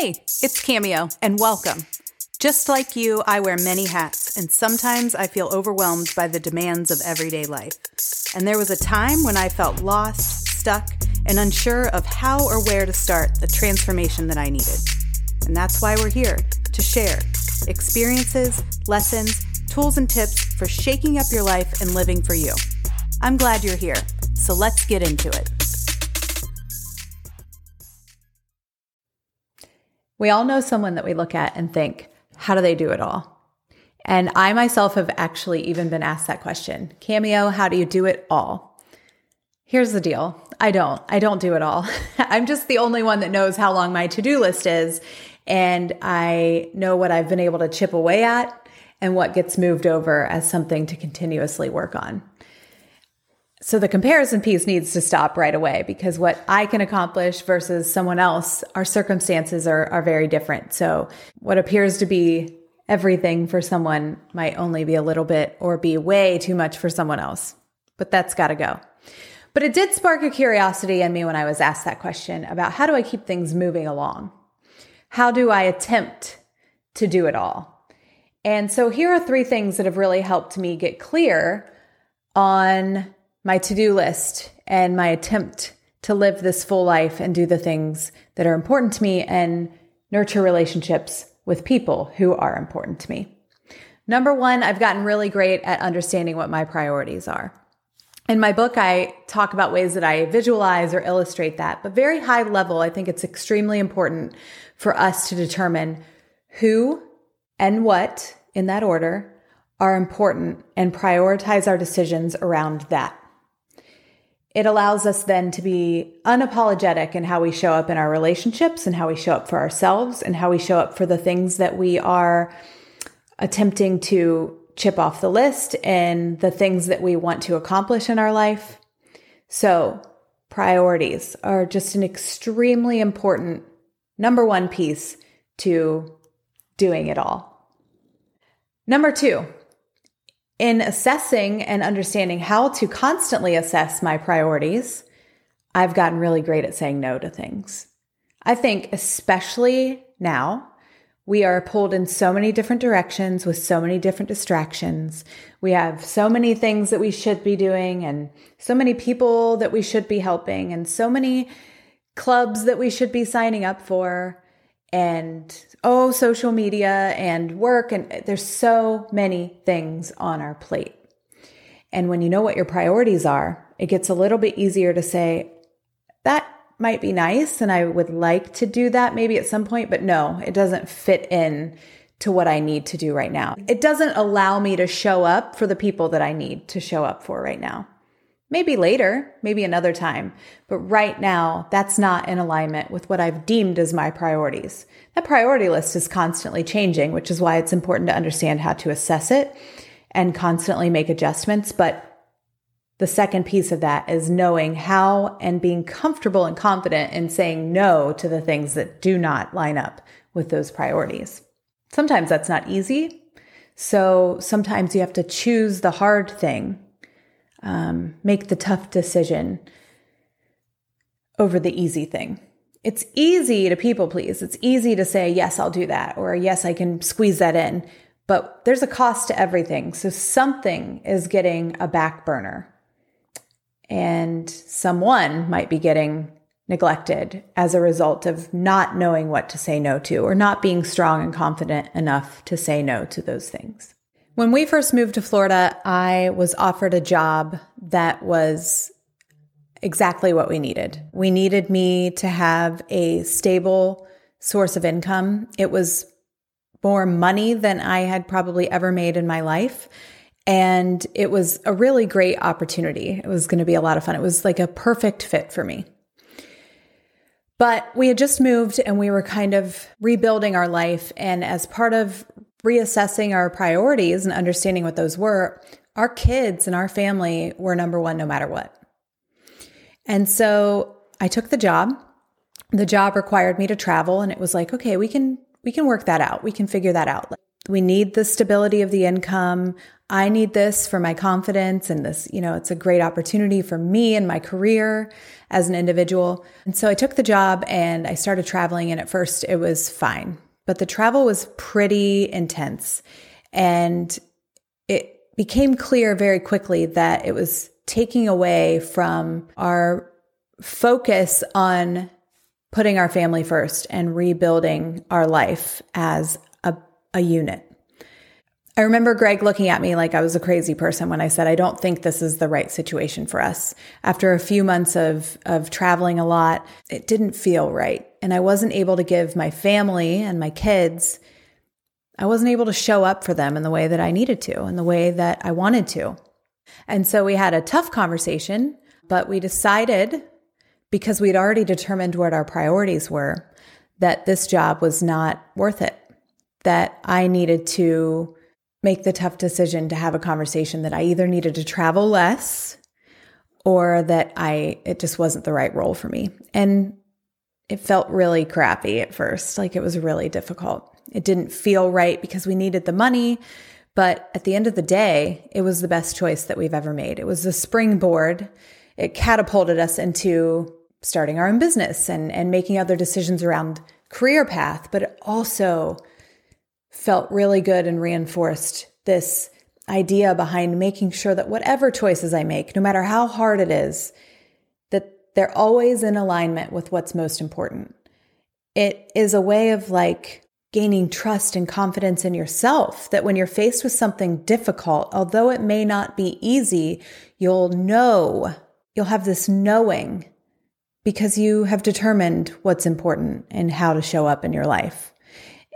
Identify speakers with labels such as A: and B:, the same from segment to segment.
A: Hey, it's Cameo, and welcome. Just like you, I wear many hats, and sometimes I feel overwhelmed by the demands of everyday life. And there was a time when I felt lost, stuck, and unsure of how or where to start the transformation that I needed. And that's why we're here to share experiences, lessons, tools, and tips for shaking up your life and living for you. I'm glad you're here, so let's get into it. We all know someone that we look at and think, how do they do it all? And I myself have actually even been asked that question Cameo, how do you do it all? Here's the deal I don't. I don't do it all. I'm just the only one that knows how long my to do list is. And I know what I've been able to chip away at and what gets moved over as something to continuously work on. So the comparison piece needs to stop right away because what I can accomplish versus someone else, our circumstances are, are very different. So what appears to be everything for someone might only be a little bit or be way too much for someone else. But that's got to go. But it did spark a curiosity in me when I was asked that question about how do I keep things moving along? How do I attempt to do it all? And so here are three things that have really helped me get clear on my to do list and my attempt to live this full life and do the things that are important to me and nurture relationships with people who are important to me. Number one, I've gotten really great at understanding what my priorities are. In my book, I talk about ways that I visualize or illustrate that, but very high level, I think it's extremely important for us to determine who and what, in that order, are important and prioritize our decisions around that it allows us then to be unapologetic in how we show up in our relationships and how we show up for ourselves and how we show up for the things that we are attempting to chip off the list and the things that we want to accomplish in our life. So, priorities are just an extremely important number one piece to doing it all. Number two, in assessing and understanding how to constantly assess my priorities, I've gotten really great at saying no to things. I think, especially now, we are pulled in so many different directions with so many different distractions. We have so many things that we should be doing, and so many people that we should be helping, and so many clubs that we should be signing up for and oh, social media and work. And there's so many things on our plate. And when you know what your priorities are, it gets a little bit easier to say, that might be nice. And I would like to do that maybe at some point, but no, it doesn't fit in to what I need to do right now. It doesn't allow me to show up for the people that I need to show up for right now. Maybe later, maybe another time. But right now, that's not in alignment with what I've deemed as my priorities. That priority list is constantly changing, which is why it's important to understand how to assess it and constantly make adjustments. But the second piece of that is knowing how and being comfortable and confident in saying no to the things that do not line up with those priorities. Sometimes that's not easy. So sometimes you have to choose the hard thing um, make the tough decision over the easy thing. It's easy to people please. It's easy to say, yes, I'll do that, or yes, I can squeeze that in. But there's a cost to everything. So something is getting a back burner, and someone might be getting neglected as a result of not knowing what to say no to or not being strong and confident enough to say no to those things. When we first moved to Florida, I was offered a job that was exactly what we needed. We needed me to have a stable source of income. It was more money than I had probably ever made in my life. And it was a really great opportunity. It was going to be a lot of fun. It was like a perfect fit for me. But we had just moved and we were kind of rebuilding our life. And as part of reassessing our priorities and understanding what those were, our kids and our family were number one no matter what. And so I took the job. The job required me to travel and it was like, okay, we can we can work that out. We can figure that out. We need the stability of the income. I need this for my confidence and this, you know, it's a great opportunity for me and my career as an individual. And so I took the job and I started traveling. And at first it was fine, but the travel was pretty intense. And it became clear very quickly that it was taking away from our focus on putting our family first and rebuilding our life as a, a unit. I remember Greg looking at me like I was a crazy person when I said, I don't think this is the right situation for us. After a few months of, of traveling a lot, it didn't feel right. And I wasn't able to give my family and my kids, I wasn't able to show up for them in the way that I needed to, in the way that I wanted to. And so we had a tough conversation, but we decided because we'd already determined what our priorities were that this job was not worth it, that I needed to make the tough decision to have a conversation that I either needed to travel less or that I it just wasn't the right role for me. And it felt really crappy at first, like it was really difficult. It didn't feel right because we needed the money, but at the end of the day, it was the best choice that we've ever made. It was the springboard. It catapulted us into starting our own business and and making other decisions around career path, but it also felt really good and reinforced this idea behind making sure that whatever choices I make, no matter how hard it is, that they're always in alignment with what's most important. It is a way of like gaining trust and confidence in yourself that when you're faced with something difficult, although it may not be easy, you'll know, you'll have this knowing because you have determined what's important and how to show up in your life.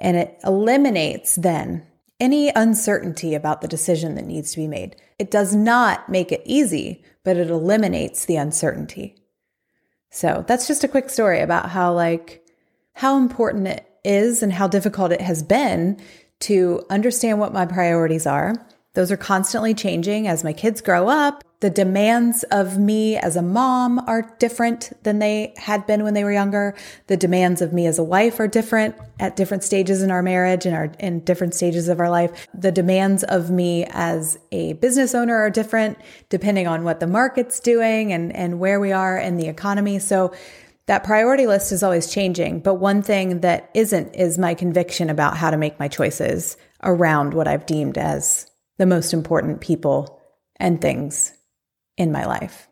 A: And it eliminates then any uncertainty about the decision that needs to be made. It does not make it easy, but it eliminates the uncertainty. So that's just a quick story about how, like, how important it is and how difficult it has been to understand what my priorities are. Those are constantly changing as my kids grow up the demands of me as a mom are different than they had been when they were younger. The demands of me as a wife are different at different stages in our marriage and our in different stages of our life. The demands of me as a business owner are different depending on what the market's doing and, and where we are in the economy. So that priority list is always changing. But one thing that isn't is my conviction about how to make my choices around what I've deemed as the most important people and things in my life.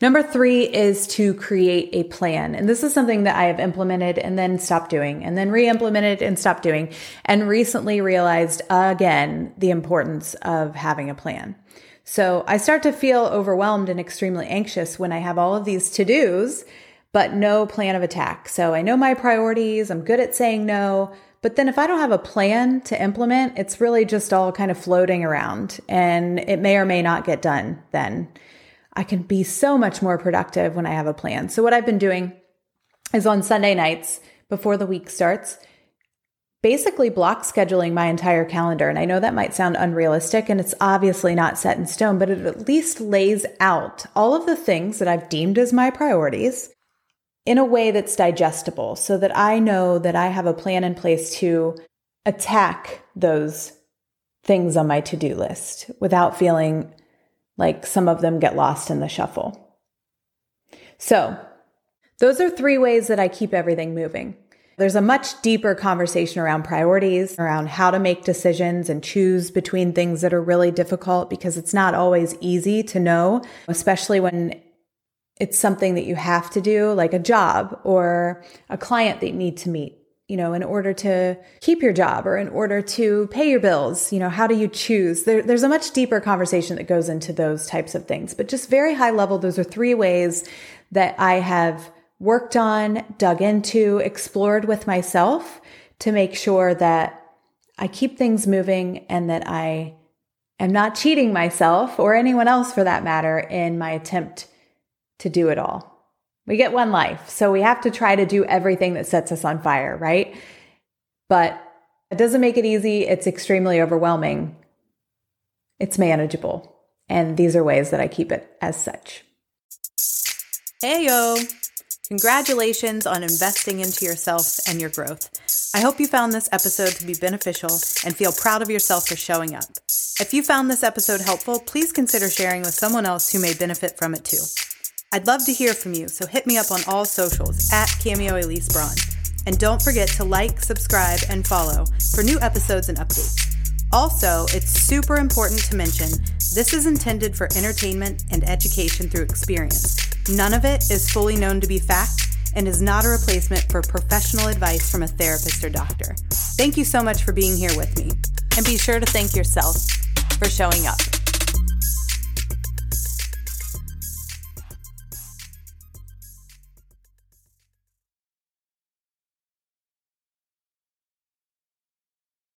A: Number three is to create a plan. And this is something that I have implemented and then stopped doing and then re implemented and stopped doing and recently realized again the importance of having a plan. So I start to feel overwhelmed and extremely anxious when I have all of these to dos, but no plan of attack. So I know my priorities. I'm good at saying no, but then if I don't have a plan to implement, it's really just all kind of floating around and it may or may not get done then. I can be so much more productive when I have a plan. So what I've been doing is on Sunday nights before the week starts, basically block scheduling my entire calendar. And I know that might sound unrealistic and it's obviously not set in stone, but it at least lays out all of the things that I've deemed as my priorities in a way that's digestible so that I know that I have a plan in place to attack those things on my to do list without feeling like some of them get lost in the shuffle. So, those are three ways that I keep everything moving. There's a much deeper conversation around priorities, around how to make decisions and choose between things that are really difficult because it's not always easy to know, especially when it's something that you have to do, like a job or a client that you need to meet, you know, in order to keep your job or in order to pay your bills. You know, how do you choose? There, there's a much deeper conversation that goes into those types of things. But just very high level, those are three ways that I have worked on, dug into, explored with myself to make sure that I keep things moving and that I am not cheating myself or anyone else for that matter in my attempt to do it all. We get one life, so we have to try to do everything that sets us on fire, right? But it doesn't make it easy. It's extremely overwhelming. It's manageable. And these are ways that I keep it as such. Hey, yo. Congratulations on investing into yourself and your growth. I hope you found this episode to be beneficial and feel proud of yourself for showing up. If you found this episode helpful, please consider sharing with someone else who may benefit from it too. I'd love to hear from you, so hit me up on all socials at Cameo Elyse Braun. And don't forget to like, subscribe, and follow for new episodes and updates. Also, it's super important to mention this is intended for entertainment and education through experience. None of it is fully known to be fact and is not a replacement for professional advice from a therapist or doctor. Thank you so much for being here with me. And be sure to thank yourself for showing up.